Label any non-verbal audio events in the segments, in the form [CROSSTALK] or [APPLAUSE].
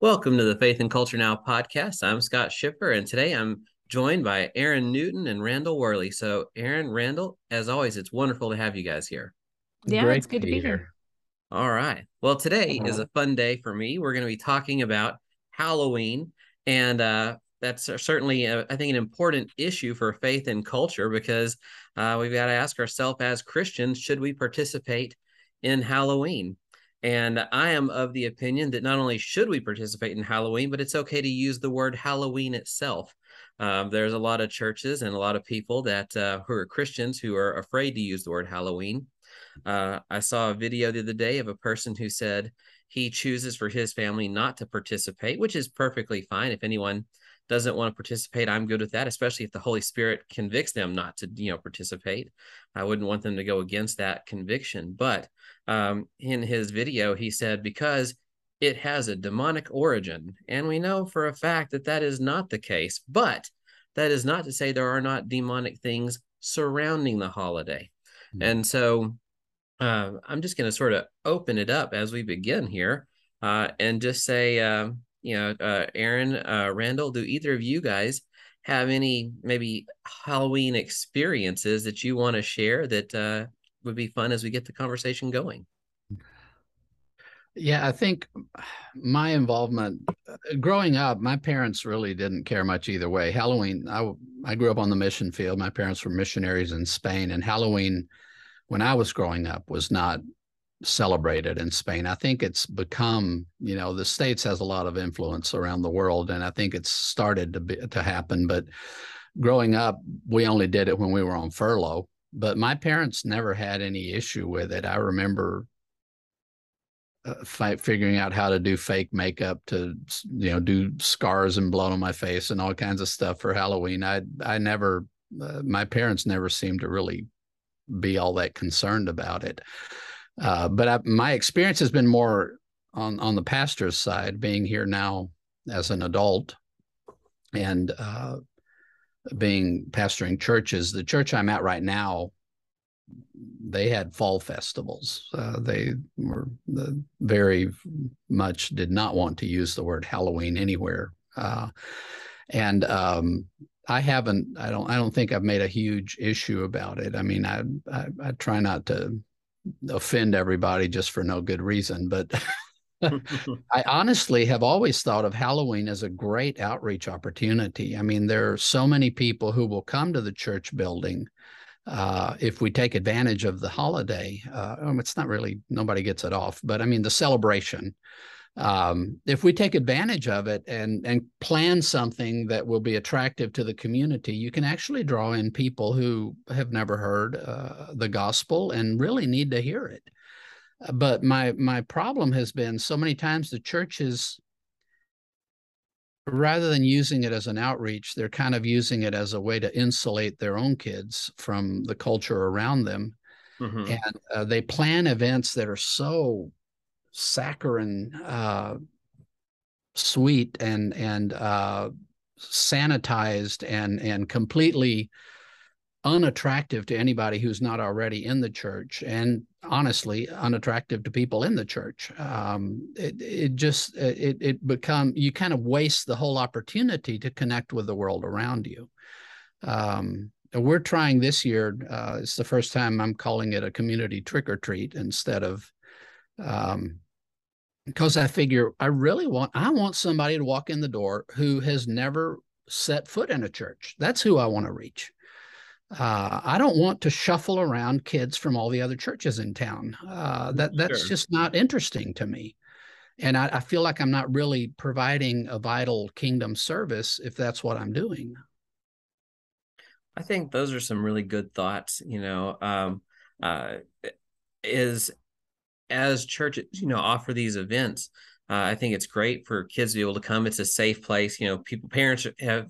Welcome to the Faith and Culture Now podcast. I'm Scott Schipper, and today I'm joined by Erin Newton and Randall Worley. So, Erin, Randall, as always, it's wonderful to have you guys here. Yeah, Great it's good to be here. here. All right. Well, today is a fun day for me. We're going to be talking about Halloween, and uh, that's certainly, a, uh, I think, an important issue for faith and culture because uh, we've got to ask ourselves as Christians should we participate in Halloween? And I am of the opinion that not only should we participate in Halloween, but it's okay to use the word Halloween itself. Um, there's a lot of churches and a lot of people that uh, who are Christians who are afraid to use the word Halloween. Uh, I saw a video the other day of a person who said he chooses for his family not to participate, which is perfectly fine. If anyone doesn't want to participate, I'm good with that, especially if the Holy Spirit convicts them not to, you know, participate. I wouldn't want them to go against that conviction. But um, in his video, he said, because it has a demonic origin. And we know for a fact that that is not the case. But that is not to say there are not demonic things surrounding the holiday. Mm-hmm. And so uh, I'm just going to sort of open it up as we begin here uh, and just say, uh, you know, uh, Erin, uh, Randall, do either of you guys have any maybe Halloween experiences that you want to share that uh, would be fun as we get the conversation going? Yeah, I think my involvement growing up, my parents really didn't care much either way. Halloween, I, I grew up on the mission field. My parents were missionaries in Spain, and Halloween, when I was growing up, was not celebrated in Spain. I think it's become, you know, the states has a lot of influence around the world, and I think it's started to be, to happen. But growing up, we only did it when we were on furlough. But my parents never had any issue with it. I remember uh, figuring out how to do fake makeup to, you know, do scars and blood on my face and all kinds of stuff for Halloween. I I never, uh, my parents never seemed to really be all that concerned about it. Uh, but I, my experience has been more on on the pastor's side, being here now as an adult, and uh, being pastoring churches. The church I'm at right now, they had fall festivals. Uh, they were very much did not want to use the word Halloween anywhere, uh, and um, I haven't. I don't. I don't think I've made a huge issue about it. I mean, I, I, I try not to offend everybody just for no good reason. But [LAUGHS] [LAUGHS] I honestly have always thought of Halloween as a great outreach opportunity. I mean, there are so many people who will come to the church building uh, if we take advantage of the holiday. Uh, um, it's not really, nobody gets it off, but I mean, the celebration um, if we take advantage of it and and plan something that will be attractive to the community, you can actually draw in people who have never heard uh, the gospel and really need to hear it. But my my problem has been so many times the churches, rather than using it as an outreach, they're kind of using it as a way to insulate their own kids from the culture around them. Mm-hmm. And uh, they plan events that are so saccharine uh, sweet and and uh, sanitized and and completely unattractive to anybody who's not already in the church and honestly unattractive to people in the church um, it, it just it, it become you kind of waste the whole opportunity to connect with the world around you um, we're trying this year uh, it's the first time i'm calling it a community trick or treat instead of um, because I figure I really want I want somebody to walk in the door who has never set foot in a church. That's who I want to reach. Uh, I don't want to shuffle around kids from all the other churches in town. Uh, that that's sure. just not interesting to me, and I, I, feel like I'm not really providing a vital kingdom service if that's what I'm doing. I think those are some really good thoughts. You know, um, uh, is as churches, you know, offer these events, uh, I think it's great for kids to be able to come. It's a safe place. You know, people, parents have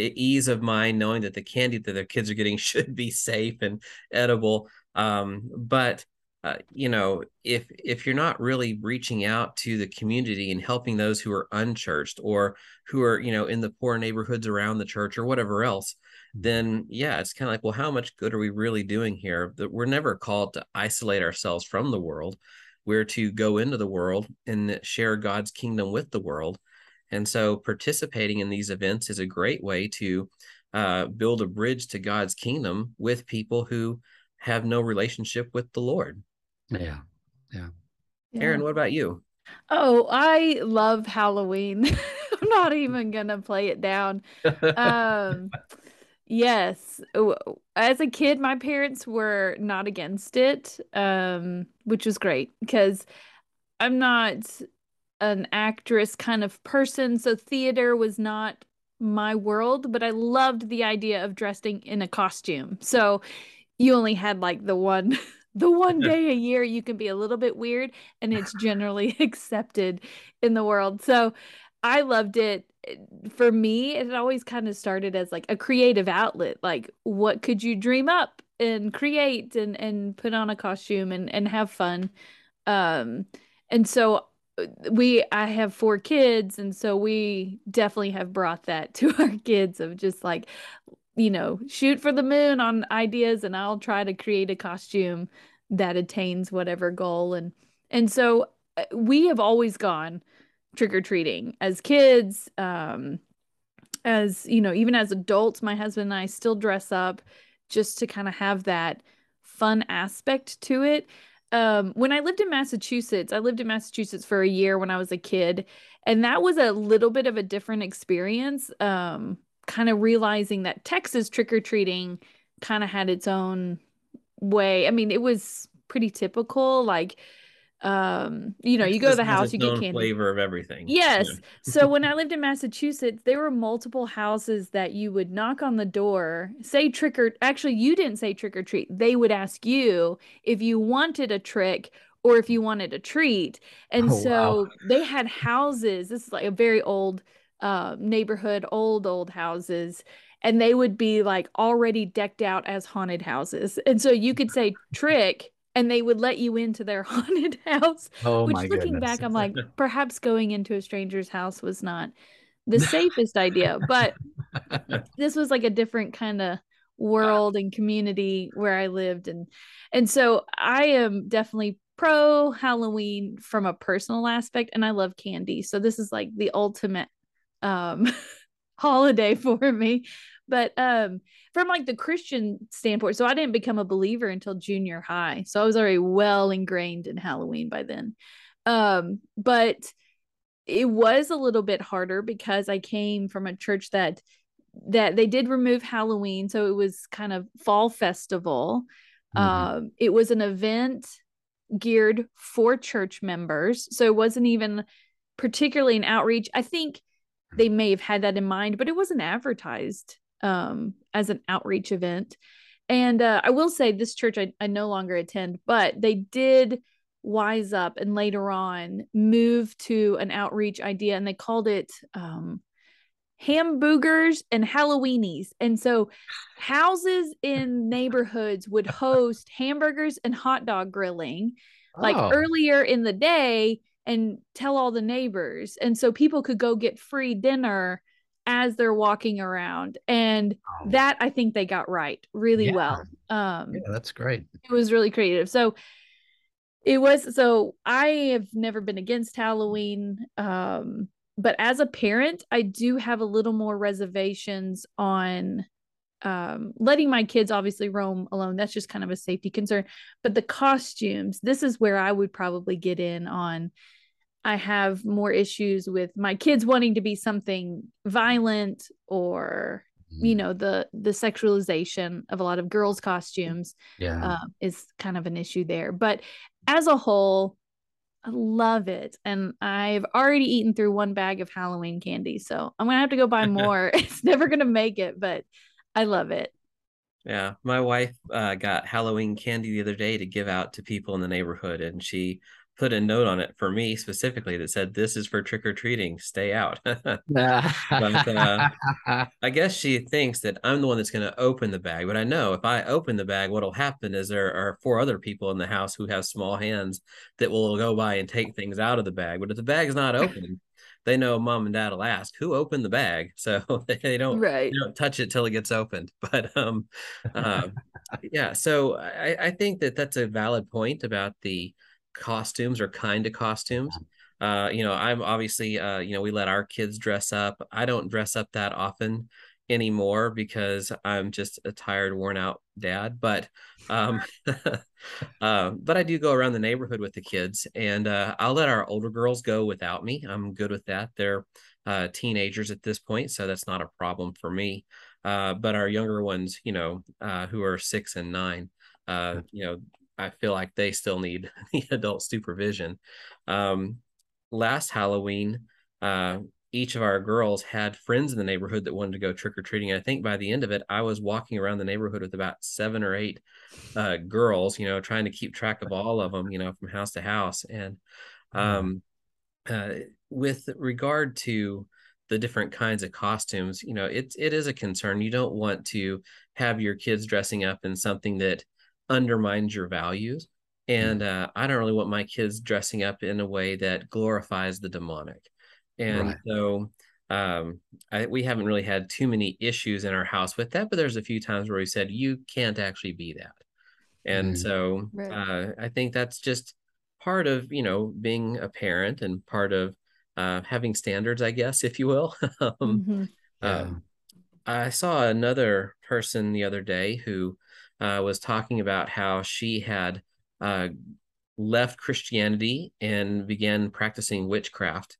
ease of mind knowing that the candy that their kids are getting [LAUGHS] should be safe and edible. Um, but uh, you know, if if you're not really reaching out to the community and helping those who are unchurched or who are you know in the poor neighborhoods around the church or whatever else, then yeah, it's kind of like, well, how much good are we really doing here? That we're never called to isolate ourselves from the world. we're to go into the world and share God's kingdom with the world. And so participating in these events is a great way to uh, build a bridge to God's kingdom with people who have no relationship with the Lord. Yeah. Yeah. Erin, what about you? Oh, I love Halloween. [LAUGHS] I'm not even gonna play it down. Um, [LAUGHS] yes, as a kid, my parents were not against it, um, which was great because I'm not an actress kind of person, so theater was not my world, but I loved the idea of dressing in a costume. So you only had like the one [LAUGHS] the one day a year you can be a little bit weird and it's [LAUGHS] generally [LAUGHS] accepted in the world. So I loved it. For me, it always kind of started as like a creative outlet. Like what could you dream up and create and and put on a costume and and have fun. Um and so we I have four kids and so we definitely have brought that [LAUGHS] to our kids of just like you know, shoot for the moon on ideas and I'll try to create a costume that attains whatever goal. And and so uh, we have always gone trick or treating as kids um as you know even as adults my husband and I still dress up just to kind of have that fun aspect to it um when I lived in Massachusetts I lived in Massachusetts for a year when I was a kid and that was a little bit of a different experience um kind of realizing that Texas trick or treating kind of had its own way. I mean, it was pretty typical. Like, um, you know, you go to the house, you get candy. Flavor of everything. Yes. Yeah. [LAUGHS] so when I lived in Massachusetts, there were multiple houses that you would knock on the door, say trick or actually, you didn't say trick or treat. They would ask you if you wanted a trick or if you wanted a treat. And oh, so wow. they had houses. This is like a very old uh, neighborhood, old, old houses. And they would be like already decked out as haunted houses. And so you could say trick and they would let you into their [LAUGHS] haunted house. Oh, which looking goodness. back, I'm like, [LAUGHS] perhaps going into a stranger's house was not the [LAUGHS] safest idea. But this was like a different kind of world and community where I lived. And and so I am definitely pro Halloween from a personal aspect and I love candy. So this is like the ultimate um holiday [LAUGHS] for me. But um from like the christian standpoint so i didn't become a believer until junior high. So i was already well ingrained in halloween by then. Um but it was a little bit harder because i came from a church that that they did remove halloween so it was kind of fall festival. Mm-hmm. um it was an event geared for church members so it wasn't even particularly an outreach. I think they may have had that in mind, but it wasn't advertised um, as an outreach event. And uh, I will say this church I, I no longer attend, but they did wise up and later on move to an outreach idea and they called it um, hamburgers and Halloweenies. And so houses in neighborhoods would [LAUGHS] host hamburgers and hot dog grilling like oh. earlier in the day and tell all the neighbors. And so people could go get free dinner as they're walking around. And that I think they got right really yeah. well. Um yeah, that's great. It was really creative. So it was so I have never been against Halloween. Um, but as a parent, I do have a little more reservations on um, letting my kids obviously roam alone. That's just kind of a safety concern. But the costumes, this is where I would probably get in on. I have more issues with my kids wanting to be something violent or you mm. know the the sexualization of a lot of girls costumes yeah uh, is kind of an issue there but as a whole I love it. And I've already eaten through one bag of Halloween candy. So I'm going to have to go buy [LAUGHS] more. [LAUGHS] it's never going to make it, but I love it. Yeah, my wife uh, got Halloween candy the other day to give out to people in the neighborhood, and she put a note on it for me specifically that said, "This is for trick or treating. Stay out." [LAUGHS] but uh, [LAUGHS] I guess she thinks that I'm the one that's going to open the bag. But I know if I open the bag, what'll happen is there are four other people in the house who have small hands that will go by and take things out of the bag. But if the bag's not [LAUGHS] open, they know mom and dad will ask who opened the bag [LAUGHS] so they don't right they don't touch it till it gets opened [LAUGHS] but um uh, yeah so I, I think that that's a valid point about the costumes or kind of costumes. Uh, you know, I'm obviously, uh, you know, we let our kids dress up. I don't dress up that often anymore because I'm just a tired, worn out dad. But, um, uh, [LAUGHS] but I do go around the neighborhood with the kids, and uh, I'll let our older girls go without me. I'm good with that. They're uh, teenagers at this point, so that's not a problem for me. Uh, but our younger ones, you know, uh, who are six and nine, uh, you know, I feel like they still need [LAUGHS] the adult supervision. Um, last Halloween, uh, each of our girls had friends in the neighborhood that wanted to go trick or treating. I think by the end of it, I was walking around the neighborhood with about seven or eight uh, girls, you know, trying to keep track of all of them, you know, from house to house. And mm-hmm. um, uh, with regard to the different kinds of costumes, you know, it it is a concern. You don't want to have your kids dressing up in something that undermines your values. And uh, I don't really want my kids dressing up in a way that glorifies the demonic. And right. so um, I, we haven't really had too many issues in our house with that, but there's a few times where we said, you can't actually be that. And mm. so right. uh, I think that's just part of, you know, being a parent and part of uh, having standards, I guess, if you will. [LAUGHS] um, mm-hmm. yeah. I saw another person the other day who uh, was talking about how she had uh, left Christianity and began practicing witchcraft.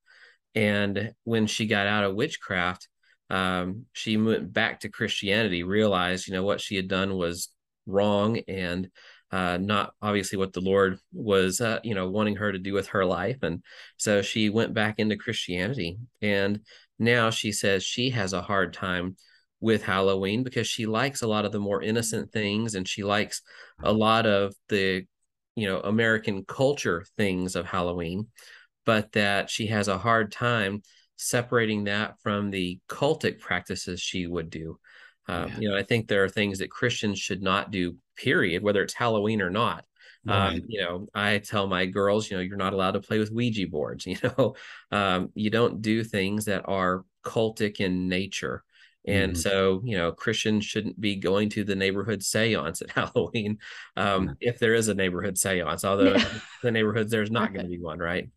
And when she got out of witchcraft, um, she went back to Christianity, realized, you know, what she had done was wrong and uh, not obviously what the Lord was, uh, you know, wanting her to do with her life. And so she went back into Christianity. And now she says she has a hard time with Halloween because she likes a lot of the more innocent things and she likes a lot of the you know American culture things of Halloween but that she has a hard time separating that from the cultic practices she would do um, yeah. you know I think there are things that Christians should not do period whether it's Halloween or not um, right. Um, you know, I tell my girls, you know, you're not allowed to play with Ouija boards. [LAUGHS] You know, um, you don't do things that are cultic in nature. And mm-hmm. so, you know, Christians shouldn't be going to the neighborhood seance at [LAUGHS] Halloween um, mm-hmm. if there is a neighborhood seance, although yeah. the neighborhoods there's not [LAUGHS] going to be one, right?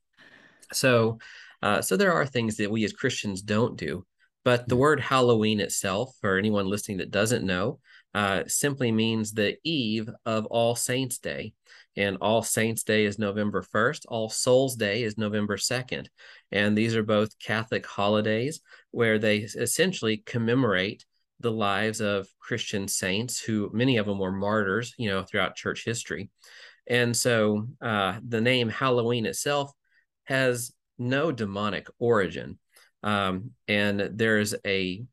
So, uh, so there are things that we as Christians don't do. But the word Halloween itself, for anyone listening that doesn't know, uh, simply means the eve of All Saints' Day. And All Saints' Day is November 1st. All Souls' Day is November 2nd. And these are both Catholic holidays where they essentially commemorate the lives of Christian saints who many of them were martyrs, you know, throughout church history. And so uh, the name Halloween itself has no demonic origin. Um, and there's a,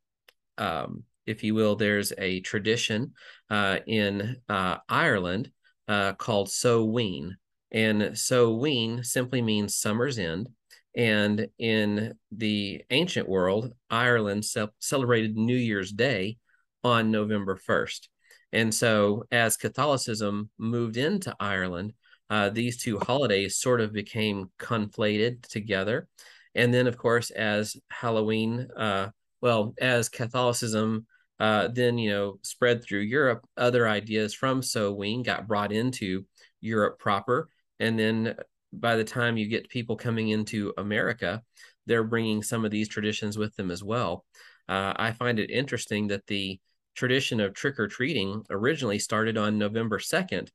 um, if you will, there's a tradition uh, in uh, Ireland uh, called Samhain. And Samhain simply means summer's end. And in the ancient world, Ireland ce- celebrated New Year's Day on November 1st. And so, as Catholicism moved into Ireland, uh, these two holidays sort of became conflated together. And then, of course, as Halloween, uh, well, as Catholicism uh, then, you know, spread through Europe, other ideas from Samhain got brought into Europe proper. And then by the time you get people coming into America, they're bringing some of these traditions with them as well. Uh, I find it interesting that the tradition of trick or treating originally started on November 2nd,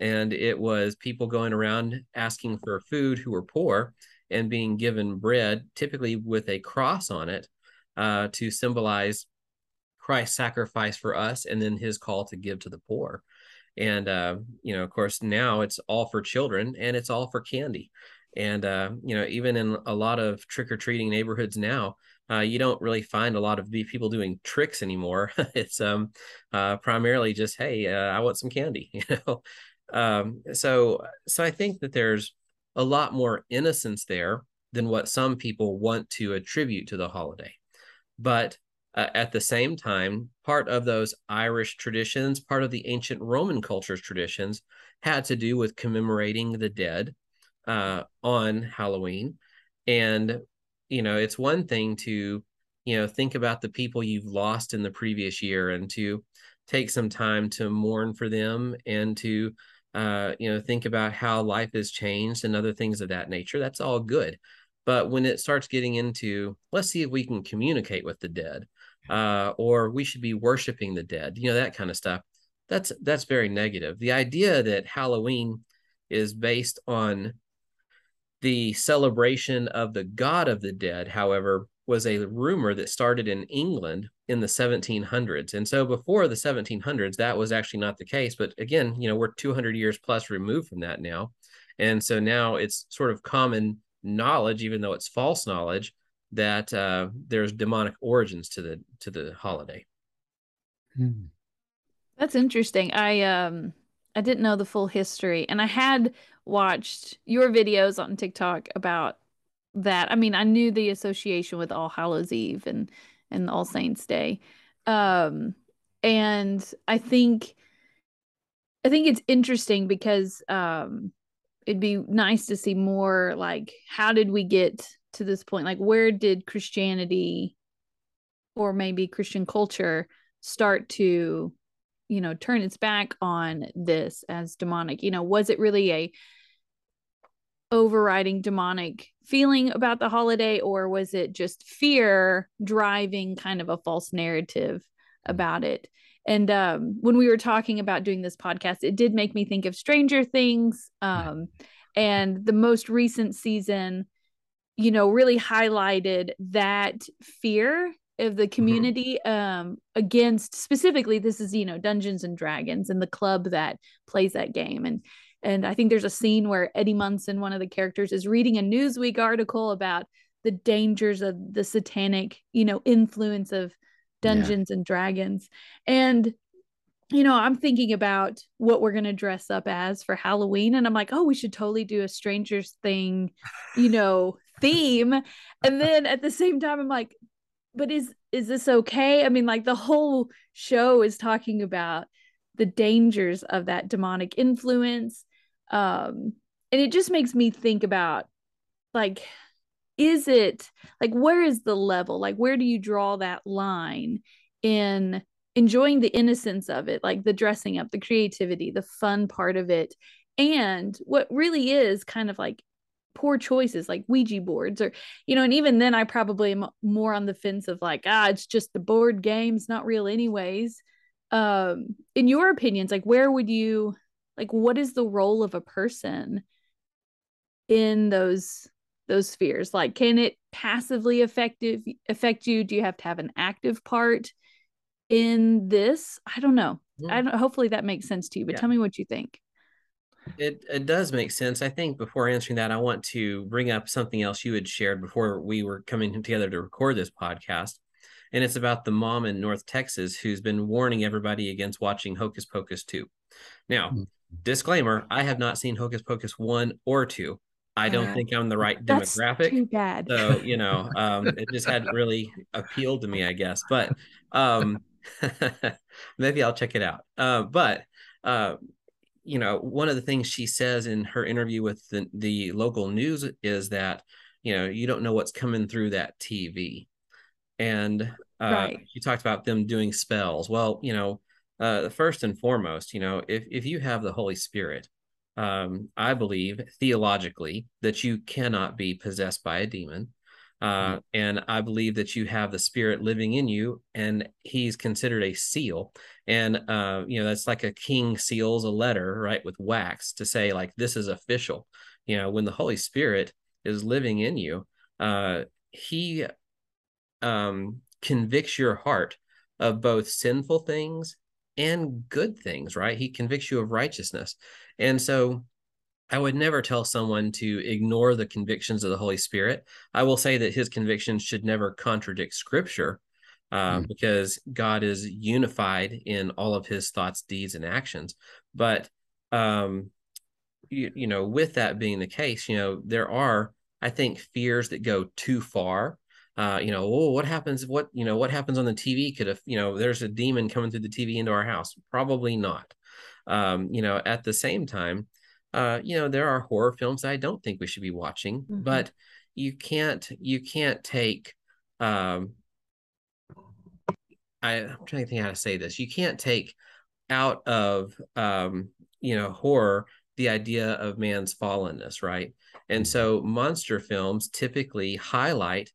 and it was people going around asking for food who were poor and being given bread, typically with a cross on it, uh, to symbolize Christ's sacrifice for us and then his call to give to the poor. And uh, you know of course now it's all for children and it's all for candy. And uh, you know even in a lot of trick-or-treating neighborhoods now uh, you don't really find a lot of people doing tricks anymore. [LAUGHS] It's um, uh, primarily just hey uh, i want some candy [LAUGHS] you know um, so so i think that there's a lot more innocence there than what some people want to attribute to the holiday but uh, at the same time, part of those Irish traditions, part of the ancient Roman culture's traditions, had to do with commemorating the dead uh, on Halloween. And, you know, it's one thing to, you know, think about the people you've lost in the previous year and to take some time to mourn for them and to uh, you know, think about how life has changed and other things of that nature. That's all good. But when it starts getting into, let's see if we can communicate with the dead, uh, or we should be worshiping the dead, you know, that kind of stuff. That's that's very negative. The idea that Halloween is based on the celebration of the god of the dead, however, was a rumor that started in England in the 1700s. And so before the 1700s, that was actually not the case. But again, you know, we're 200 years plus removed from that now. And so now it's sort of common knowledge, even though it's false knowledge, that uh, there's demonic origins to the to the holiday. Hmm. That's interesting. I um I didn't know the full history, and I had watched your videos on TikTok about that. I mean, I knew the association with All Hallows Eve and and All Saints Day. Um and I think I think it's interesting because um it'd be nice to see more like how did we get to this point? Like where did Christianity or maybe Christian culture start to you know turn its back on this as demonic? You know, was it really a overriding demonic feeling about the holiday or was it just fear driving kind of a false narrative about it and um, when we were talking about doing this podcast it did make me think of stranger things um, and the most recent season you know really highlighted that fear of the mm-hmm. community mm-hmm. um, against specifically this is you know dungeons and dragons and the club that plays that game and and I think there's a scene where Eddie Munson, one of the characters, is reading a Newsweek article about the dangers of the satanic, you know, influence of Dungeons yeah. and Dragons. And you know, I'm thinking about what we're going to dress up as for Halloween. And I'm like, oh, we should totally do a Stranger's Thing, you [LAUGHS] know, theme. And then at the same time, I'm like, but is is this okay? I mean, like the whole show is talking about the dangers of that demonic influence um and it just makes me think about like is it like where is the level? Like where do you draw that line in enjoying the innocence of it like the dressing up the creativity the fun part of it? And what really is kind of like poor choices like ouija boards or you know and even then i probably am more on the fence of like ah it's just the board games not real anyways. Um in your opinions like where would you like what is the role of a person in those those spheres? Like can it passively effective affect you? Do you have to have an active part in this? I don't know. Mm. i don't hopefully that makes sense to you but yeah. tell me what you think. It it does make sense. I think before answering that i want to bring up something else you had shared before we were coming together to record this podcast and it's about the mom in north texas who's been warning everybody against watching hocus pocus 2 now mm disclaimer i have not seen hocus pocus 1 or 2 i don't uh, think i'm the right demographic too bad. so you know um, it just hadn't [LAUGHS] really appealed to me i guess but um, [LAUGHS] maybe i'll check it out. Uh, but uh, you know one of the things she says in her interview with the, the local news is that you know you don't know what's coming through that tv and uh, right. she talked about them doing spells. Well you know uh, first and foremost, you know, if if you have the Holy Spirit, um, I believe theologically that you cannot be possessed by a demon. Uh, mm. And I believe that you have the spirit living in you, and he's considered a seal. And, uh, you know, that's like a king seals a letter, right, with wax to say, like, this is official. You know, when the Holy Spirit is living in you, uh, he um, convicts your heart of both sinful things and good things, right? He convicts you of righteousness. And so I would never tell someone to ignore the convictions of the Holy Spirit. I will say that his convictions should never contradict scripture uh, mm. because God is unified in all of his thoughts, deeds, and actions. But, um, you, you know, with that being the case, you know, there are, I think, fears that go too far uh, you know, oh, what happens? What you know, what happens on the TV? Could if you know, there's a demon coming through the TV into our house? Probably not. Um, you know, at the same time, uh, you know, there are horror films I don't think we should be watching, mm-hmm. but you can't you can't take um I, I'm trying to think how to say this. You can't take out of um you know horror the idea of man's fallenness right and so monster films typically highlight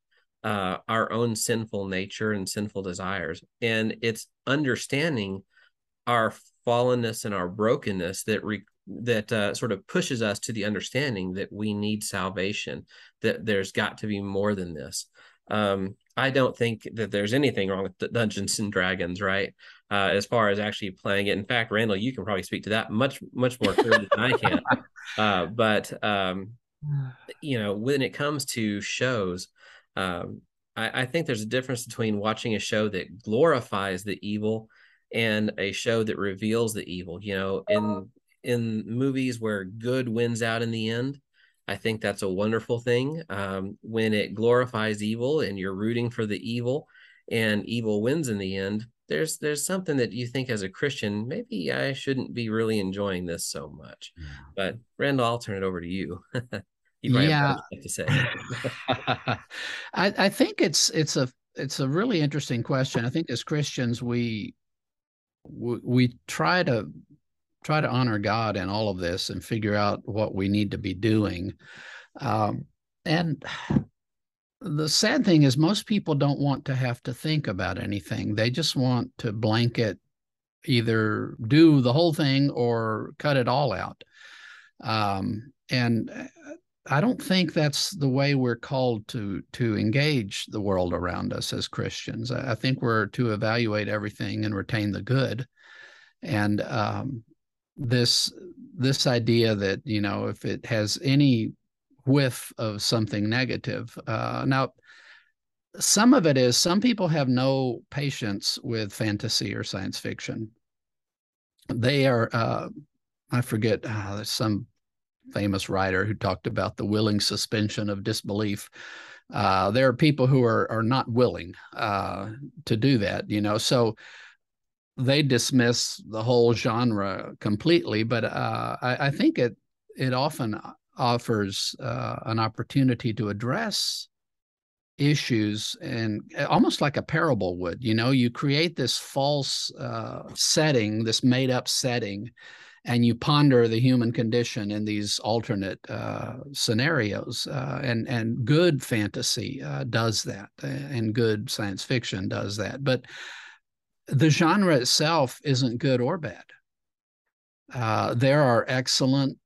uh, our own sinful nature and sinful desires. And it's understanding our fallenness and our brokenness that re- that uh, sort of pushes us to the understanding that we need salvation that there's got to be more than this. Um, i don't think that there's anything wrong with dungeons and dragons right? Uh, as far as actually playing it. In fact randall you can probably speak to that much much more clearly than i can. [LAUGHS] Uh, but um, you know when it comes to shows um, I, I think there's a difference between watching a show that glorifies the evil and a show that reveals the evil. You know, in in movies where good wins out in the end, I think that's a wonderful thing. Um, when it glorifies evil and you're rooting for the evil, and evil wins in the end, there's there's something that you think as a Christian, maybe I shouldn't be really enjoying this so much. Yeah. But Randall, I'll turn it over to you. [LAUGHS] yeah. to say. [LAUGHS] I, I think it's it's a it's a really interesting question. I think as Christians, we we, we try to try to honor God in all of this and figure out what we need to be doing. Um, and the sad thing is, most people don't want to have to think about anything. They just want to blanket either do the whole thing or cut it all out. Um, and I don't think that's the way we're called to to engage the world around us as Christians. I think we're to evaluate everything and retain the good. And um, this this idea that you know if it has any whiff of something negative, uh, now some of it is some people have no patience with fantasy or science fiction. They are uh, I forget uh, there's some famous writer who talked about the willing suspension of disbelief. Uh, there are people who are are not willing uh, to do that, you know. So they dismiss the whole genre completely. But uh, I, I, think it it often offers uh, an opportunity to address issues and almost like a parable would. You know, you create this false uh, setting, this made up setting and you ponder the human condition in these alternate uh, scenarios. Uh, and and good fantasy uh, does that, and good science fiction does that. But the genre itself isn't good or bad. Uh, there are excellent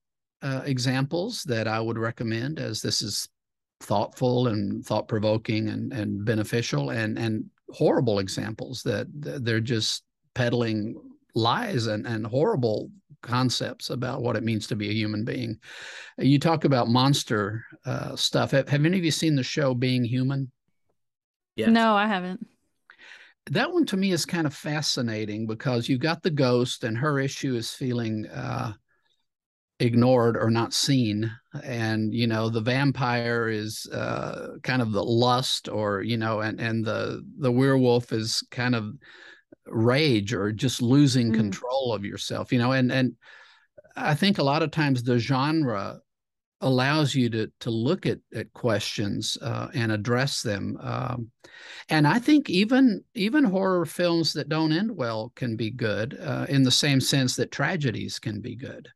uh, examples that I would recommend, as this is thoughtful and thought provoking and and beneficial, and and horrible examples that they're just peddling lies and, and horrible concepts about what it means to be a human being. You talk about monster uh, stuff. Have, have any of you seen the show Being Human? Yes. No, I haven't. That one to me is kind of fascinating because you've got the ghost, and her issue is feeling uh, ignored or not seen. And you know, the vampire is uh, kind of the lust, or you know, and and the the werewolf is kind of rage or just losing mm. control of yourself you know and and i think a lot of times the genre allows you to to look at at questions uh, and address them um, and i think even even horror films that don't end well can be good uh, in the same sense that tragedies can be good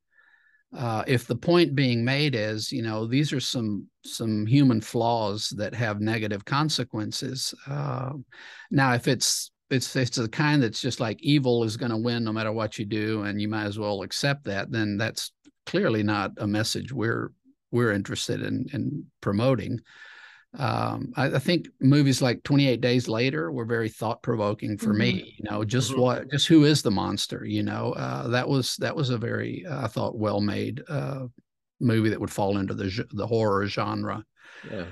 uh, if the point being made is you know these are some some human flaws that have negative consequences uh, now if it's it's it's the kind that's just like evil is going to win no matter what you do, and you might as well accept that. Then that's clearly not a message we're we're interested in in promoting. Um, I, I, think movies like 28 Days Later were very thought provoking for mm-hmm. me. You know, just mm-hmm. what, just who is the monster? You know, uh, that was that was a very uh, I thought well made uh, movie that would fall into the the horror genre. Yeah.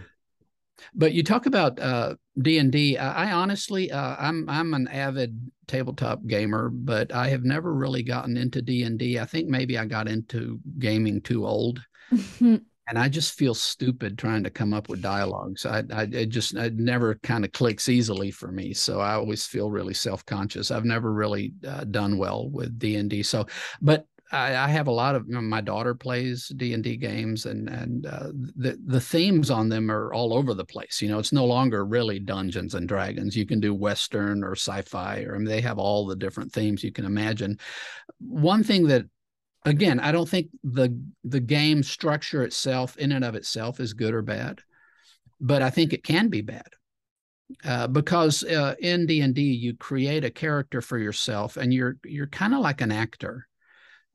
But you talk about uh, D and D. I honestly, uh, I'm I'm an avid tabletop gamer, but I have never really gotten into D and I think maybe I got into gaming too old, [LAUGHS] and I just feel stupid trying to come up with dialogues. I, I it just it never kind of clicks easily for me, so I always feel really self conscious. I've never really uh, done well with D and D. So, but I, I, have a lot of you know, my daughter plays D and D games, and and uh, the the themes on them are all over the place. You know, it's no longer really Dungeons and Dragons. You can do Western or sci-fi, or I mean, they have all the different themes you can imagine. One thing that again, I don't think the the game structure itself, in and of itself, is good or bad, but I think it can be bad. Uh, because uh, in D and D you create a character for yourself, and you're you're kind of like an actor.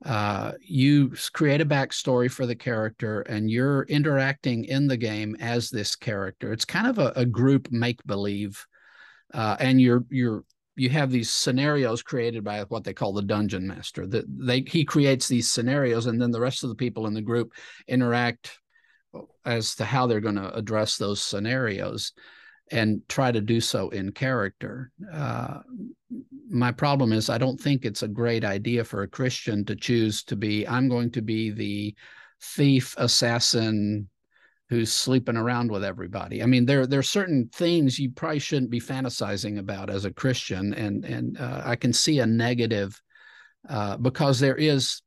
Uh, you create a backstory for the character, and you're interacting in the game as this character. It's kind of a, a group make believe, uh, and you're you're you have these scenarios created by what they call the dungeon master. That they he creates these scenarios, and then the rest of the people in the group interact as to how they're going to address those scenarios and try to do so in character. Uh, my problem is, I don't think it's a great idea for a Christian to choose to be, I'm going to be the thief, assassin, who's sleeping around with everybody. I mean, there there are certain things you probably shouldn't be fantasizing about as a Christian, and and uh, I can see a negative uh, because there is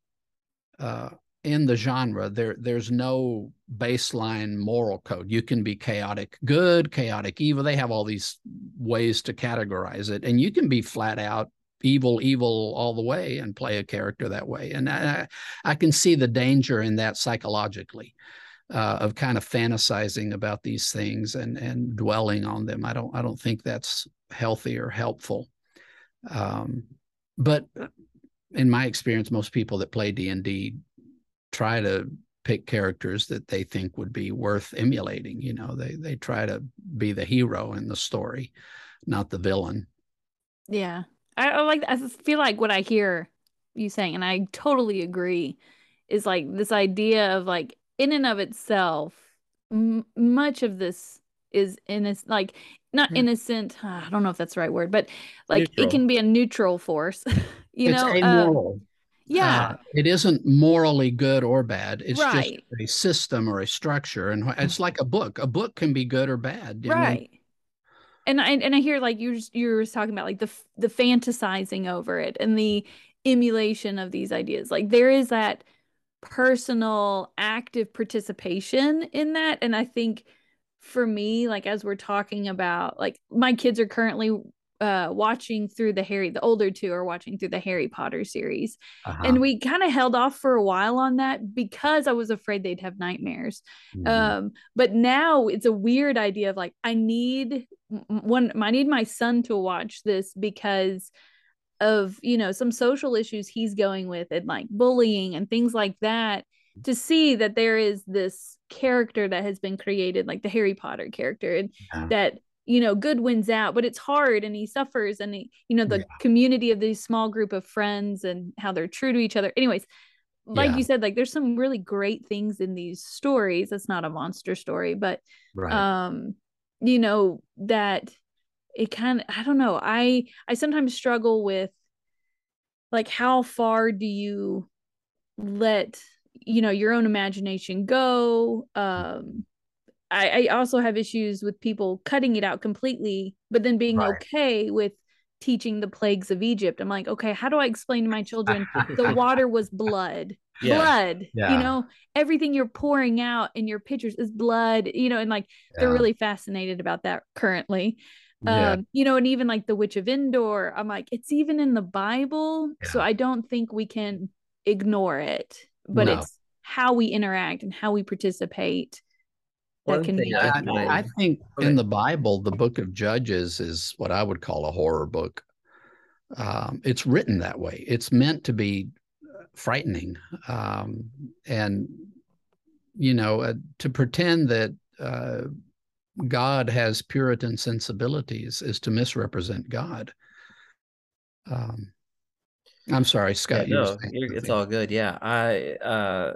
uh, in the genre there there's no baseline moral code. You can be chaotic good, chaotic evil. They have all these ways to categorize it, and you can be flat out evil evil all the way and play a character that way and i i can see the danger in that psychologically uh, of kind of fantasizing about these things and and dwelling on them. I don't I don't think that's healthy or helpful. Um, but in my experience, most people that play D and D try to pick characters that they think would be worth emulating. You know, they they try to be the hero in the story, not the villain. Yeah, I, I like. I feel like what I hear you saying, and I totally agree, is like this idea of like in and of itself, m- much of this is innocent, like not yeah. innocent. I don't know if that's the right word, but like neutral. it can be a neutral force. [LAUGHS] you it's know, amoral. Uh, yeah, uh, it isn't morally good or bad. It's right. just a system or a structure, and it's like a book. A book can be good or bad, right? Know? And I and I hear like you you were talking about like the the fantasizing over it and the emulation of these ideas. Like there is that personal active participation in that and i think for me like as we're talking about like my kids are currently uh watching through the harry the older two are watching through the harry potter series uh-huh. and we kind of held off for a while on that because i was afraid they'd have nightmares mm-hmm. um but now it's a weird idea of like i need one i need my son to watch this because of you know some social issues he's going with and like bullying and things like that to see that there is this character that has been created like the harry potter character and yeah. that you know good wins out but it's hard and he suffers and he, you know the yeah. community of these small group of friends and how they're true to each other anyways like yeah. you said like there's some really great things in these stories it's not a monster story but right. um you know that it kind of i don't know i i sometimes struggle with like how far do you let you know your own imagination go um I, I also have issues with people cutting it out completely but then being right. okay with teaching the plagues of egypt i'm like okay how do i explain to my children the [LAUGHS] water was blood yeah. blood yeah. you know everything you're pouring out in your pictures is blood you know and like yeah. they're really fascinated about that currently um you know and even like the witch of endor i'm like it's even in the bible so i don't think we can ignore it but no. it's how we interact and how we participate that can be I, I think in the bible the book of judges is what i would call a horror book um, it's written that way it's meant to be frightening um, and you know uh, to pretend that uh, God has Puritan sensibilities is to misrepresent God. Um, I'm sorry, Scott. Yeah, no, it's all good. Yeah, I uh,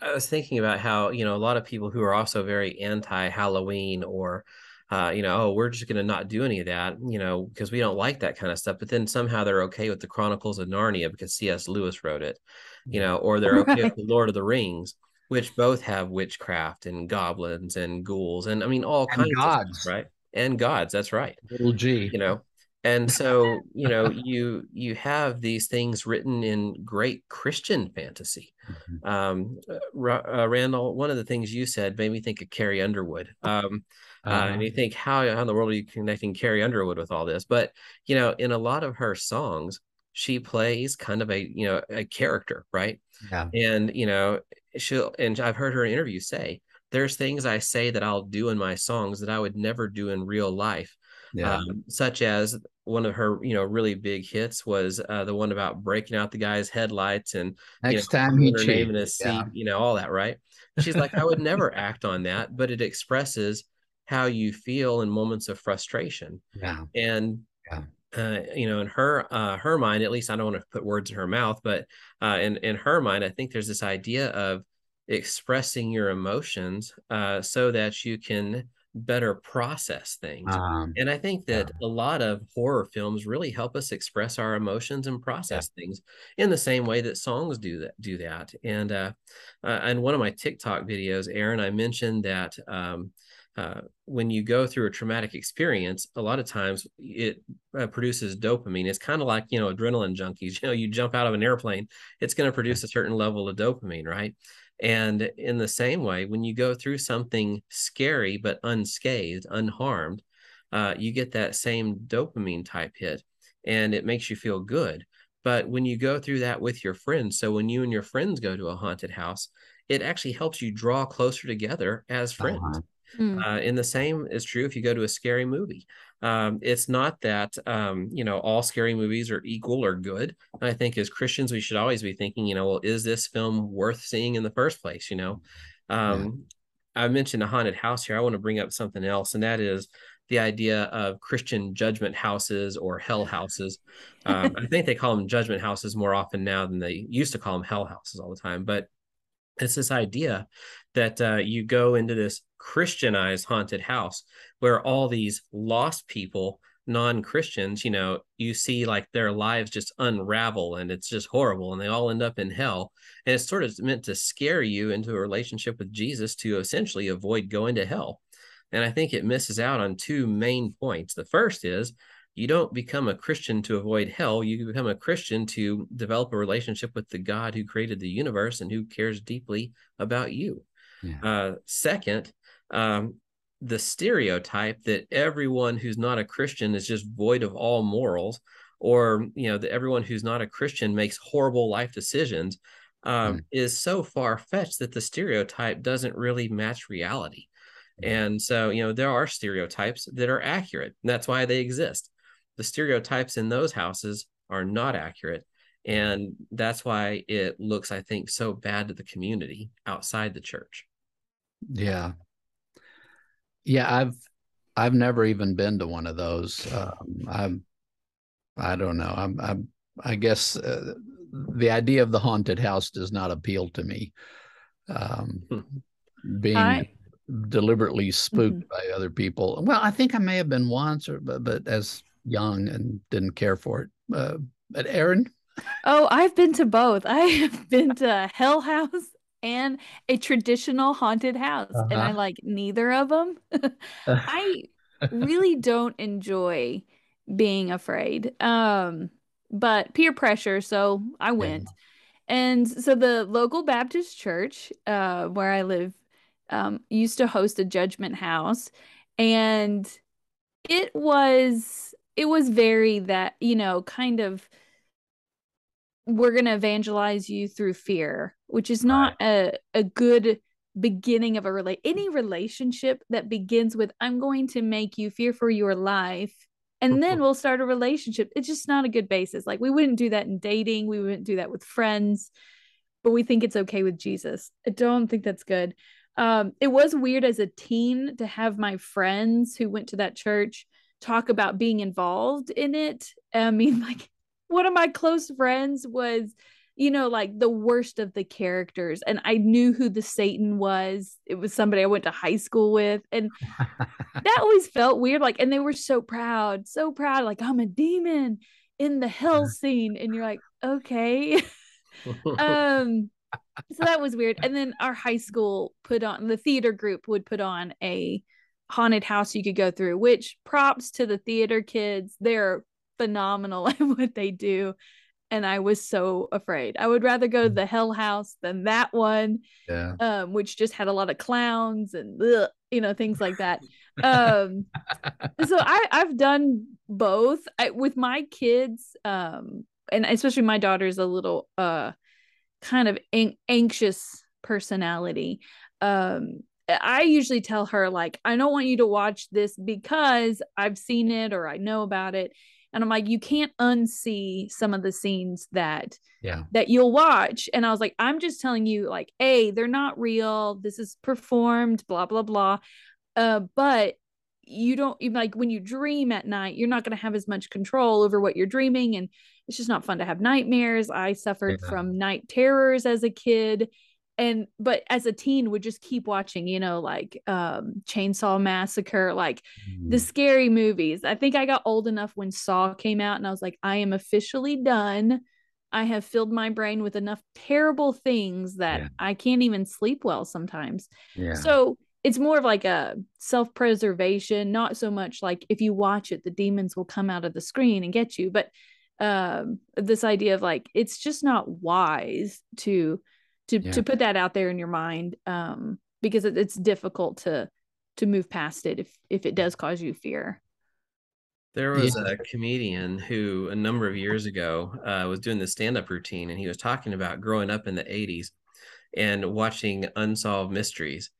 I was thinking about how you know a lot of people who are also very anti Halloween or uh, you know, oh, we're just going to not do any of that, you know, because we don't like that kind of stuff. But then somehow they're okay with the Chronicles of Narnia because C.S. Lewis wrote it, you know, or they're [LAUGHS] okay with the Lord of the Rings which both have witchcraft and goblins and ghouls and I mean all and kinds gods. of stuff, right? And gods, that's right. Little G. You know. And so, you know, you you have these things written in great Christian fantasy. Mm-hmm. Um, uh, Randall, one of the things you said made me think of Carrie Underwood. Um, uh, uh, and you think, how, how in the world are you connecting Carrie Underwood with all this? But, you know, in a lot of her songs, she plays kind of a you know a character, right? Yeah. And you know she'll and I've heard her in interviews say there's things I say that I'll do in my songs that I would never do in real life. Yeah. Um, such as one of her, you know, really big hits was uh, the one about breaking out the guy's headlights and Next you know, time he her name in seat, Yeah. you know, all that, right? She's like, I would never act on that, but it expresses how you feel in moments of frustration. [LAUGHS] Yeah. And Yeah. uh, you know, in her uh, her mind, at least I don't want to put words in her mouth, but uh, in in her mind, I think there's this idea of expressing your emotions uh, so that you can better process things. Um, And I think that a lot of horror films really help us express our emotions and process things in the same way that songs do that. Do that. And uh, uh, in one of my TikTok videos, Erin, I mentioned that um, uh, when you go through a traumatic experience, a lot of times it uh, produces dopamine. It's kind of like you know adrenaline junkies. [LAUGHS] You know, you jump out of an airplane, it's going to produce a certain level of dopamine, right? And in the same way, when you go through something scary but unscathed, unharmed, uh, you get that same dopamine type hit and it makes you feel good. But when you go through that with your friends, so when you and your friends go to a haunted house, it actually helps you draw closer together as friends. Uh-huh. Mm. Uh, and the same is true if you go to a scary movie. Um, it's not that um, you know all scary movies are equal or good. I think as Christians we should always be thinking, you know, well, is this film worth seeing in the first place? You know, um, I mentioned a haunted house here. I want to bring up something else, and that is the idea of Christian judgment houses or hell houses. [LAUGHS] Um, I think they call them judgment houses more often now than they used to call them hell houses all the time. But it's this idea that uh, you go into this Christianized haunted house where all these lost people, non Christians, you know, you see like their lives just unravel and it's just horrible and they all end up in hell. And it's sort of meant to scare you into a relationship with Jesus to essentially avoid going to hell. And I think it misses out on two main points. The first is you don't become a Christian to avoid hell. You become a Christian to develop a relationship with the God who created the universe and who cares deeply about you. Yeah. Uh, second, um, the stereotype that everyone who's not a Christian is just void of all morals, or you know that everyone who's not a Christian makes horrible life decisions, um, Mm. is so far fetched that the stereotype doesn't really match reality. And so, you know, there are stereotypes that are accurate. That's why they exist. The stereotypes in those houses are not accurate. And that's why it looks, I think, so bad to the community outside the church. Yeah. Yeah, I've I've never even been to one of those. Um, I'm I don't know. I'm I'm I guess uh, the idea of the haunted house does not appeal to me. Um, being I- deliberately spooked Mhm. by other people. Well, I think I may have been once, or but, but as young and didn't care for it. Uh, but Erin, Oh, I've been to both. [LAUGHS] I have been to a Hell House and a traditional haunted house, and I Uh-huh. like neither of them. [LAUGHS] [LAUGHS] I really don't enjoy being afraid. Um, but peer pressure, so I went. And so the local Baptist church, uh, where I live, um, used to host a judgment house, and it was it was very that, you know, kind of we're going to evangelize you through fear, which is not a a good beginning of a relate any relationship that begins with I'm going to make you fear for your life and then we'll start a relationship. It's just not a good basis. Like we wouldn't do that in dating, we wouldn't do that with friends, but we think it's okay with Jesus. I don't think that's good. Um, it was weird as a teen to have my friends who went to that church talk about being involved in it. I mean, [LAUGHS] like one of my close friends was, you know, like the worst of the characters, and I knew who the Satan was. It was somebody I went to high school with, and [LAUGHS] that always felt weird. Like, and they were so proud, so proud, like I'm a demon in the hell [LAUGHS] scene, and you're like, okay. um so that was weird and then our high school put on the theater group would put on a haunted house you could go through which props to the theater kids. They're phenomenal [LAUGHS] at what they do and i was so afraid. I would rather go to the hell house than that one yeah, um which just had a lot of clowns and ugh, you know things like that. Um [LAUGHS] so i i've done both. I, with my kids um and especially my daughter's a little uh kind of an- anxious personality um I usually tell her like I don't want you to watch this because I've seen it or I know about it. And I'm like you can't unsee some of the scenes that yeah. that you'll watch. And I was like I'm just telling you like a they're not real. This is performed blah blah blah. Uh but you don't even like when you dream at night you're not going to have as much control over what you're dreaming and it's just not fun to have nightmares. I suffered yeah. from night terrors as a kid and but as a teen would just keep watching you know like um chainsaw massacre like mm. the scary movies i think i got old enough when saw came out and i was like i am officially done i have filled my brain with enough terrible things that yeah. i can't even sleep well sometimes yeah. so it's more of like a self-preservation not so much like if you watch it the demons will come out of the screen and get you but um this idea of like it's just not wise to to yeah. to put that out there in your mind um because it, it's difficult to to move past it if if it does cause you fear there was yeah. a comedian who a number of years ago uh, was doing the stand-up routine and he was talking about growing up in the 80s and watching unsolved mysteries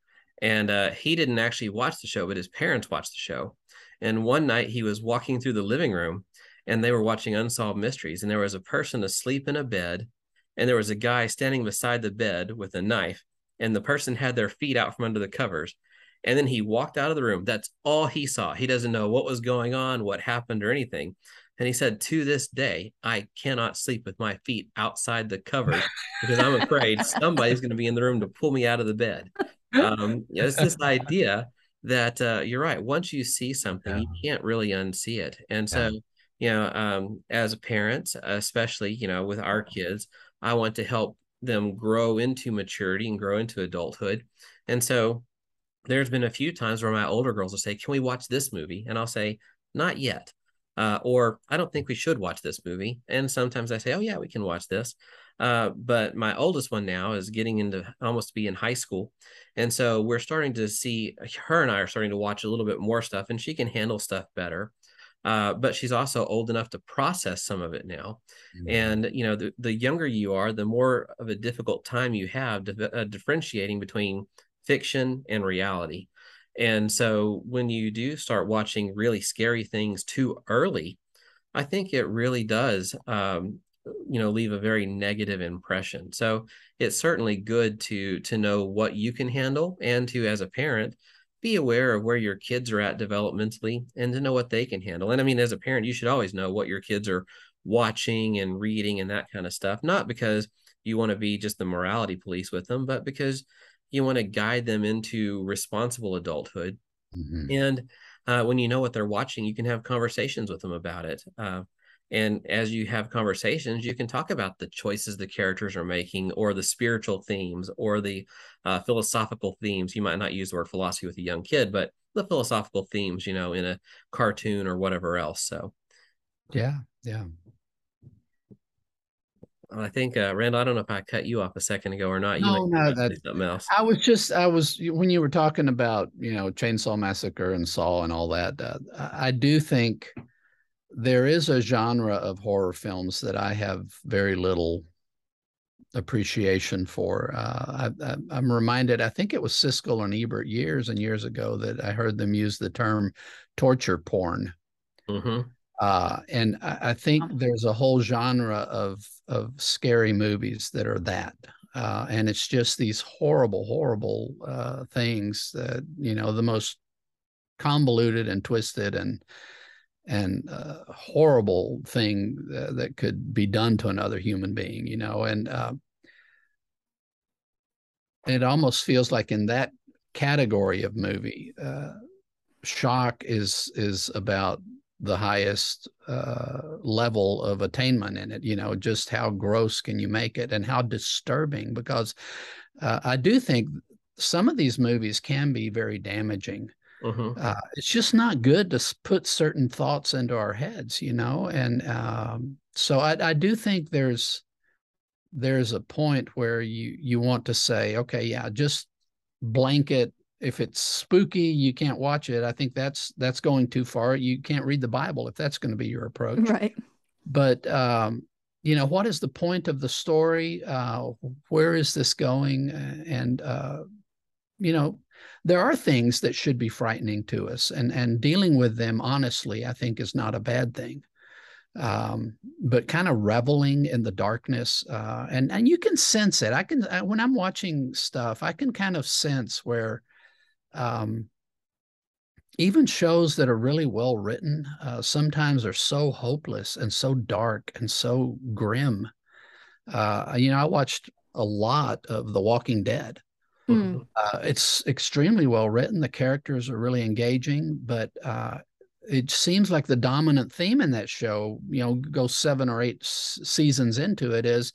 and uh, he didn't actually watch the show, but his parents watched the show. And one night he was walking through the living room and they were watching Unsolved Mysteries. And there was a person asleep in a bed, and there was a guy standing beside the bed with a knife. And the person had their feet out from under the covers. And then he walked out of the room. That's all he saw. He doesn't know what was going on, what happened, or anything. And he said, To this day, I cannot sleep with my feet outside the covers because I'm afraid [LAUGHS] somebody's going to be in the room to pull me out of the bed um, it's this idea that uh, you're right. Once you see something, yeah. you can't really unsee it. And so, yeah. you know, um, as a parent, especially, you know, with our kids, I want to help them grow into maturity and grow into adulthood. And so there's been a few times where my older girls will say, Can we watch this movie? And I'll say, Not yet. Uh, or I don't think we should watch this movie. And sometimes I say, Oh, yeah, we can watch this. Uh, but my oldest one now is getting into almost to be in high school. And so we're starting to see her and I are starting to watch a little bit more stuff, and she can handle stuff better. Uh, but she's also old enough to process some of it now. Mm-hmm. And you know, the, the younger you are, the more of a difficult time you have to, uh, differentiating between fiction and reality. And so when you do start watching really scary things too early, I think it really does um, you know leave a very negative impression so it's certainly good to to know what you can handle and to as a parent be aware of where your kids are at developmentally and to know what they can handle and i mean as a parent you should always know what your kids are watching and reading and that kind of stuff not because you want to be just the morality police with them but because you want to guide them into responsible adulthood mm-hmm. and uh, when you know what they're watching you can have conversations with them about it uh, and as you have conversations you can talk about the choices the characters are making or the spiritual themes or the uh, philosophical themes you might not use the word philosophy with a young kid but the philosophical themes you know in a cartoon or whatever else so yeah yeah I think uh, Randall. I don't know if I cut you off a second ago or not. You no, no, that, something else. I was just, I was when you were talking about, you know, Chainsaw Massacre and Saw and all that. Uh, I do think there is a genre of horror films that I have very little appreciation for. Uh, I, am reminded, I think it was Siskel and Ebert years and years ago that I heard them use the term torture porn. Mm-hmm. Uh, and I, I, think there's a whole genre of of scary movies that are that. Uh, and it's just these horrible, horrible uh, things that you know the most convoluted and twisted and and uh, horrible thing uh, that could be done to another human being, you know, and uh, it almost feels like in that category of movie, uh, shock is is about the highest uh, level of attainment in it. You know, just how gross can you make it, and how disturbing? Because uh, I do think some of these movies can be very damaging Mm-hmm. Uh, it's just not good to put certain thoughts into our heads, you know. And um, so I, I do think there's there's a point where you you want to say, okay, yeah, just blanket. If it's spooky, you can't watch it. I think that's that's going too far. You can't read the Bible if that's going to be your approach, right? But um, you know, what is the point of the story? Uh, where is this going? And, uh, you know, there are things that should be frightening to us, and, and dealing with them honestly, I think, is not a bad thing. Um, but kind of reveling in the darkness, uh, and and you can sense it. I can I, when I'm watching stuff, I can kind of sense where um, even shows that are really well written uh, sometimes are so hopeless and so dark and so grim. Uh, you know, I watched a lot of The Walking Dead. Mm. Uh, it's extremely well written. The characters are really engaging, but uh, it seems like the dominant theme in that show, you know, goes seven or eight s- seasons into it, is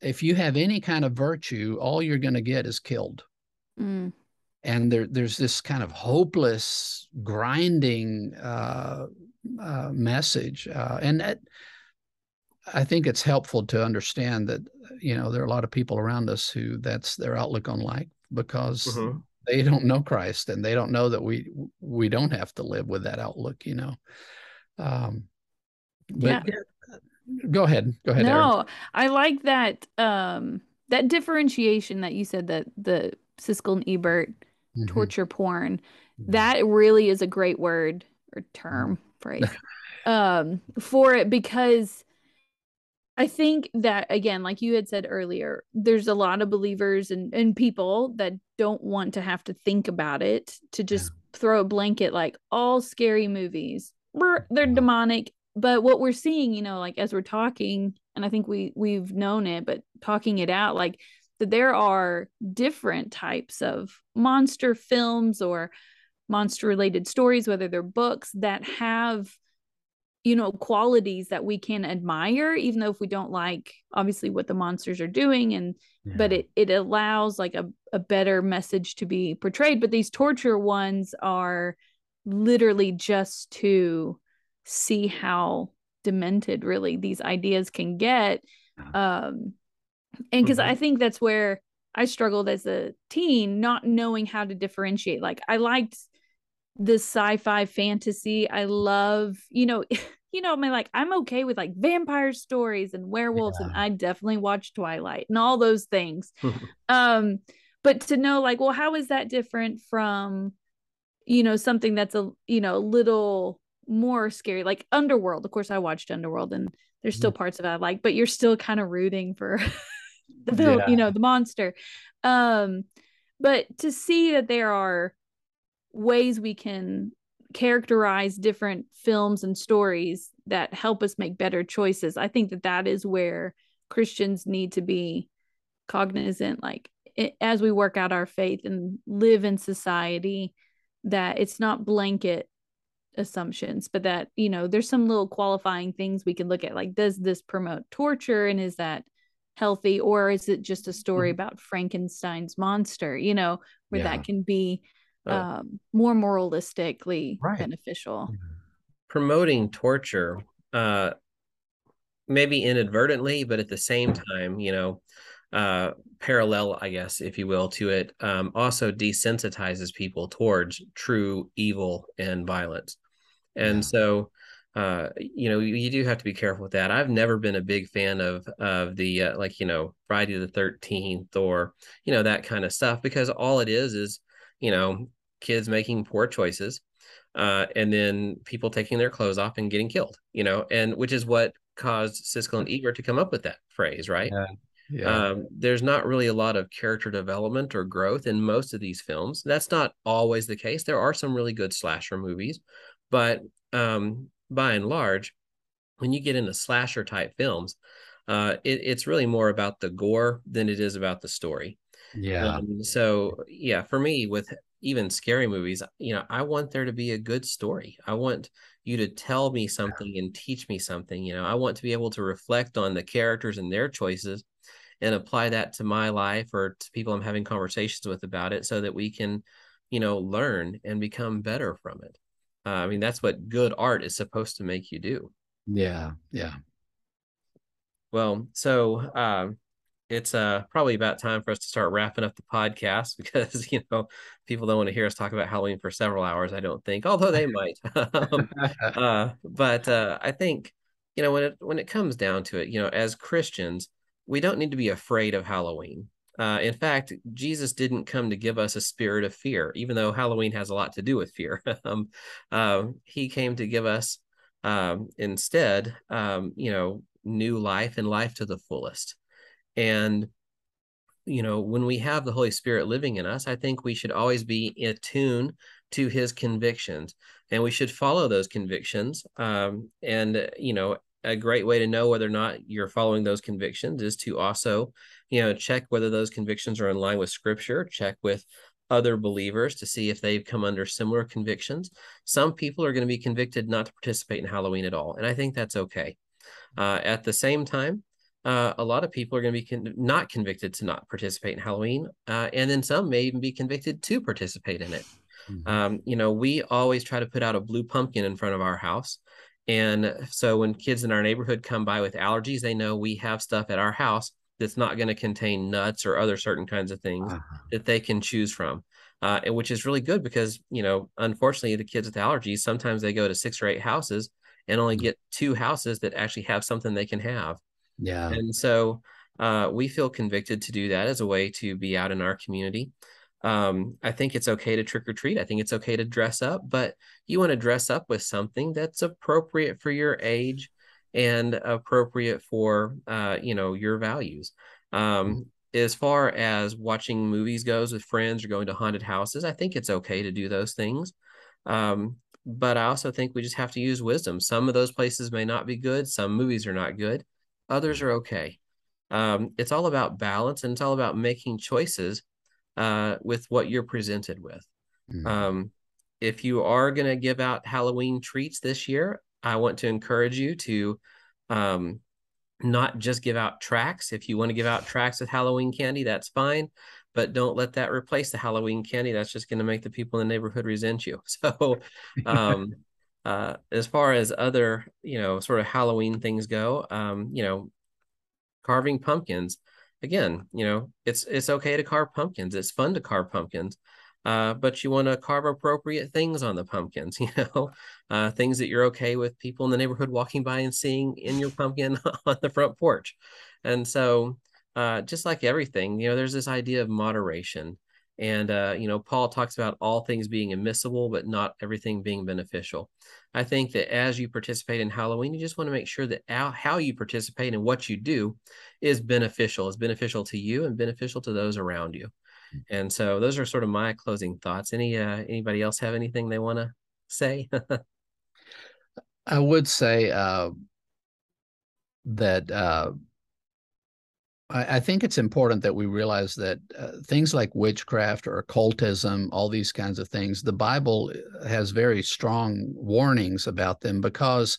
if you have any kind of virtue, all you're going to get is killed. Mm and there, there's this kind of hopeless grinding uh, uh, message uh, and that, i think it's helpful to understand that you know there are a lot of people around us who that's their outlook on life because mm-hmm. They don't know christ and they don't know that we we don't have to live with that outlook you know um but yeah. go ahead go ahead no Erin. i like that um that differentiation that you said that the Siskel and Ebert mm-hmm. torture porn. Mm-hmm. That really is a great word or term mm-hmm. phrase um, for it because I think that again, like you had said earlier, there's a lot of believers and, and people that don't want to have to think about it to just yeah. throw a blanket like all scary movies. They're demonic. But what we're seeing, you know, like as we're talking, and I think we we've known it, but talking it out, like that there are different types of monster films or monster related stories whether they're books that have you know qualities that we can admire even though if we don't like obviously what the monsters are doing and yeah. but it it allows like a, a better message to be portrayed but these torture ones are literally just to see how demented really these ideas can get um and because mm-hmm. I think that's where I struggled as a teen, not knowing how to differentiate. Like I liked the sci-fi fantasy. I love, you know, [LAUGHS] you know, I mean, like I'm okay with like vampire stories and werewolves, yeah. and I definitely watch Twilight and all those things. [LAUGHS] um, but to know like, well, how is that different from, you know, something that's a you know, a little more scary, like Underworld. Of course, I watched Underworld, and there's still mm-hmm. parts of it I like, but you're still kind of rooting for [LAUGHS] the yeah. you know the monster um but to see that there are ways we can characterize different films and stories that help us make better choices i think that that is where christians need to be cognizant like it, as we work out our faith and live in society that it's not blanket assumptions but that you know there's some little qualifying things we can look at like does this promote torture and is that healthy or is it just a story mm-hmm. about frankenstein's monster you know where yeah. that can be um, more moralistically right. beneficial mm-hmm. promoting torture uh maybe inadvertently but at the same time you know uh parallel i guess if you will to it um also desensitizes people towards true evil and violence and yeah. so uh, you know, you, you, do have to be careful with that. I've never been a big fan of of the uh, like you know Friday the Thirteenth or you know that kind of stuff because all it is is you know kids making poor choices, uh, and then people taking their clothes off and getting killed. You know, and which is what caused Siskel and Ebert to come up with that phrase, right? Yeah. Yeah. Um, there's not really a lot of character development or growth in most of these films. That's not always the case. There are some really good slasher movies, but um, by and large, when you get into slasher type films, uh, it, it's really more about the gore than it is about the story. Yeah. Um, so yeah, for me, with even scary movies, you know, I want there to be a good story. I want you to tell me something and teach me something. You know, I want to be able to reflect on the characters and their choices and apply that to my life or to people I'm having conversations with about it so that we can, you know, learn and become better from it. Uh, I mean, that's what good art is supposed to make you do. Yeah, yeah. Well, so uh, it's uh, probably about time for us to start wrapping up the podcast [LAUGHS] because you know people don't want to hear us talk about Halloween for several hours. I don't think, although they [LAUGHS] might. [LAUGHS] um, uh, but uh, I think you know, when it when it comes down to it, you know, as Christians, we don't need to be afraid of Halloween. Uh, in fact, Jesus didn't come to give us a spirit of fear, even though Halloween has a lot to do with fear. um, uh, he came to give us um, instead, um, you know, new life and life to the fullest. And you know, when we have the Holy Spirit living in us, I think we should always be attuned to His convictions, and we should follow those convictions. Um, and you know, a great way to know whether or not you're following those convictions is to also, you know, check whether those convictions are in line with Scripture. Check with other believers to see if they've come under similar convictions. Some people are going to be convicted not to participate in Halloween at all, and I think that's okay. Uh, at the same time, uh, a lot of people are going to be con- not convicted to not participate in Halloween, uh, and then some may even be convicted to participate in it. Mm-hmm. Um, you know, we always try to put out a blue pumpkin in front of our house. And so when kids in our neighborhood come by with allergies, they know we have stuff at our house that's not going to contain nuts or other certain kinds of things uh-huh. that they can choose from. Uh, and which is really good because, you know, unfortunately, the kids with allergies, sometimes they go to six or eight houses and only mm. get two houses that actually have something they can have. Yeah. And so uh, we feel convicted to do that as a way to be out in our community. Um, I think it's okay to trick or treat. I think it's okay to dress up, but you want to dress up with something that's appropriate for your age and appropriate for uh, you know your values. Um, as far as watching movies goes with friends or going to haunted houses, I think it's okay to do those things. Um, but I also think we just have to use wisdom. Some of those places may not be good. Some movies are not good. Others are okay. Um, it's all about balance and it's all about making choices uh, with what you're presented with. Mm-hmm. Um, if you are going to give out Halloween treats this year, I want to encourage you to um, not just give out tracts. If you want to give out tracts with Halloween candy, that's fine, but don't let that replace the Halloween candy. That's just going to make the people in the neighborhood resent you. [LAUGHS] So, [LAUGHS] um, uh, as far as other, you know, sort of Halloween things go, um, you know, carving pumpkins. Again, you know, it's it's okay to carve pumpkins. It's fun to carve pumpkins. Uh, but you want to carve appropriate things on the pumpkins, [LAUGHS] you know, uh, things that you're okay with people in the neighborhood walking by and seeing in your pumpkin [LAUGHS] on the front porch. And so, uh, just like everything, you know, there's this idea of moderation. And, uh, you know, Paul talks about all things being admissible, but not everything being beneficial. I think that as you participate in Halloween, you just want to make sure that how, how you participate and what you do is beneficial, is beneficial to you and beneficial to those around you. Hmm. And so those are sort of my closing thoughts. Any uh, anybody else have anything they want to say? [LAUGHS] I would say uh, that uh, I, think it's important that we realize that uh, things like witchcraft or occultism, all these kinds of things, the Bible uh, has very strong warnings about them because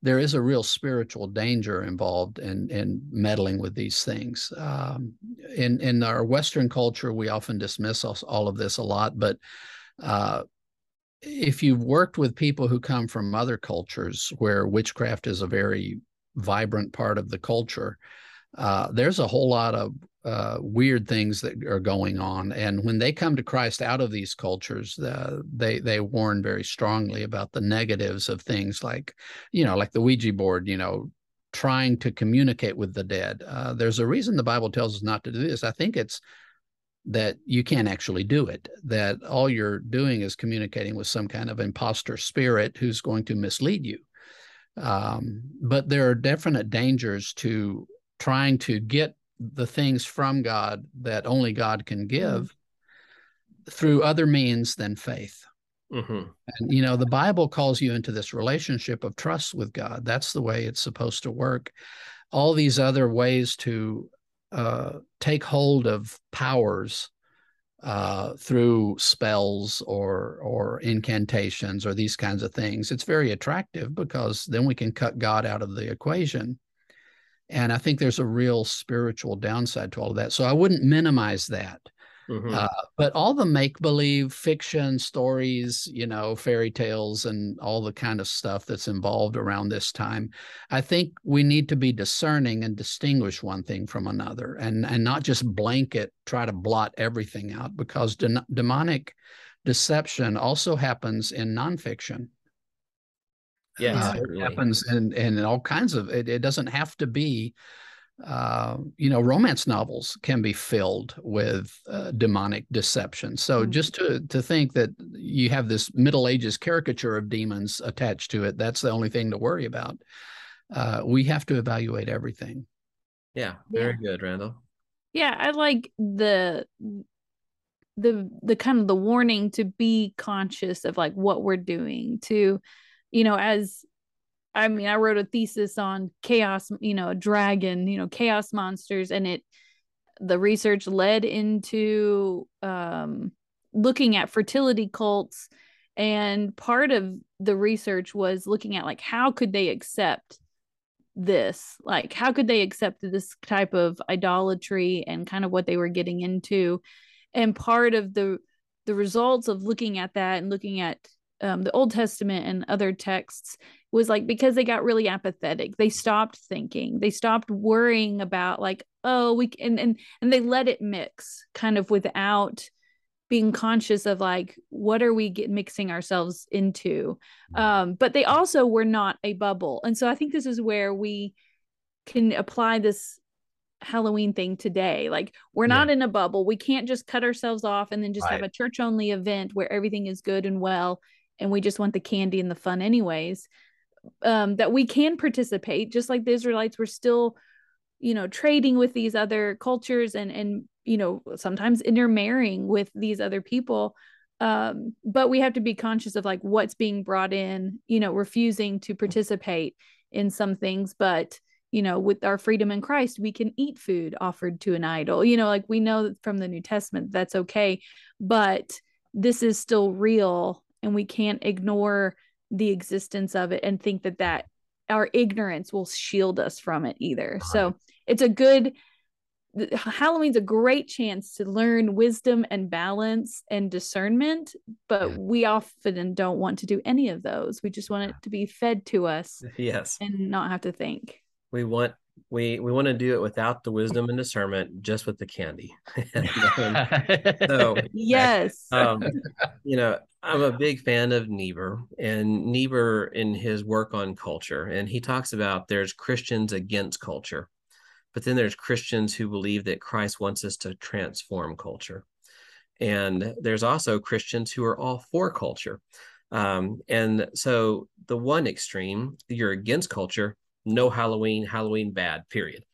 there is a real spiritual danger involved in in meddling with these things. Um, in in our Western culture, we often dismiss all of this a lot, but uh, if you've worked with people who come from other cultures where witchcraft is a very vibrant part of the culture, uh, there's a whole lot of uh, weird things that are going on. And when they come to Christ out of these cultures, uh, they they warn very strongly about the negatives of things like, you know, like the Ouija board, you know, trying to communicate with the dead. Uh, there's a reason the Bible tells us not to do this. I think it's that you can't actually do it. That all you're doing is communicating with some kind of imposter spirit who's going to mislead you. Um, but there are definite dangers to trying to get the things from God that only God can give mm-hmm. through other means than faith. Mm-hmm. And, you know, the Bible calls you into this relationship of trust with God. That's the way it's supposed to work. All these other ways to uh, take hold of powers uh, through spells or or incantations or these kinds of things, it's very attractive because then we can cut God out of the equation. And I think there's a real spiritual downside to all of that. So I wouldn't minimize that. Mm-hmm. Uh, but all the make believe fiction stories, you know, fairy tales and all the kind of stuff that's involved around this time, I think we need to be discerning and distinguish one thing from another and, and not just blanket, try to blot everything out because de- demonic deception also happens in nonfiction. Yeah, Uh, it happens in, in all kinds of it, it doesn't have to be uh, you know, romance novels can be filled with uh, demonic deception. So Mhm. just to to think that you have this Middle Ages caricature of demons attached to it, that's the only thing to worry about. Uh, we have to evaluate everything. Yeah, very good, Randall. Yeah, I like the the the kind of the warning to be conscious of like what we're doing to you know as I mean I wrote a thesis on chaos, you know, dragon, you know, chaos monsters and it the research led into um looking at fertility cults and part of the research was looking at like how could they accept this? Like how could they accept this type of idolatry and kind of what they were getting into? And part of the the results of looking at that and looking at um, the old testament and other texts was like because they got really apathetic they stopped thinking they stopped worrying about like oh we and and, and they let it mix kind of without being conscious of like what are we get mixing ourselves into? Um but they also were not a bubble. And so i think this is where we can apply this halloween thing today. Like we're Yeah. not in a bubble. We can't just cut ourselves off and then just have a church only event where everything is good and well and we just want the candy and the fun anyways um that we can participate just like the israelites were still you know trading with these other cultures and and you know sometimes intermarrying with these other people. Um but we have to be conscious of like what's being brought in you know refusing to participate in some things. But you know with our freedom in Christ we can eat food offered to an idol. You know like we know from the New Testament that's okay but this is still real and we can't ignore the existence of it and think that that our ignorance will shield us from it either so it's a good Halloween's a great chance to learn wisdom and balance and discernment, but Yeah. we often don't want to do any of those. We just want it to be fed to us [LAUGHS] Yes. and not have to think. We want we we want to do it without the wisdom and discernment, just with the candy. [LAUGHS] so [LAUGHS] Yes. um, you know, I'm a big fan of Niebuhr and Niebuhr in his work on culture, and he talks about there's Christians against culture, but then there's Christians who believe that Christ wants us to transform culture. And there's also Christians who are all for culture. Um, and so the one extreme, you're against culture, no Halloween, Halloween bad, period.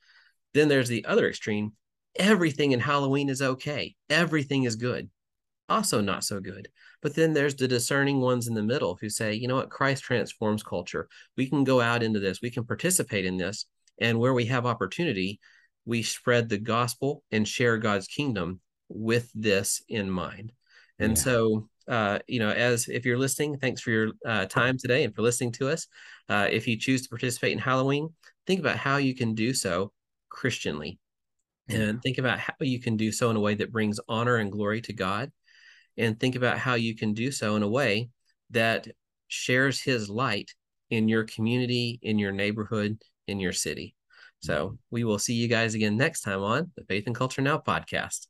Then there's the other extreme, everything in Halloween is okay, everything is good also not so good. But then there's the discerning ones in the middle who say, you know what, Christ transforms culture. We can go out into this, we can participate in this. And where we have opportunity, we spread the gospel and share God's kingdom with this in mind. And Yeah. so, uh, you know, as if you're listening, thanks for your uh, time today and for listening to us. Uh, if you choose to participate in Halloween, think about how you can do so Christianly and think about how you can do so in a way that brings honor and glory to God and think about how you can do so in a way that shares his light in your community, in your neighborhood, in your city. So we will see you guys again next time on the Faith and Culture Now podcast.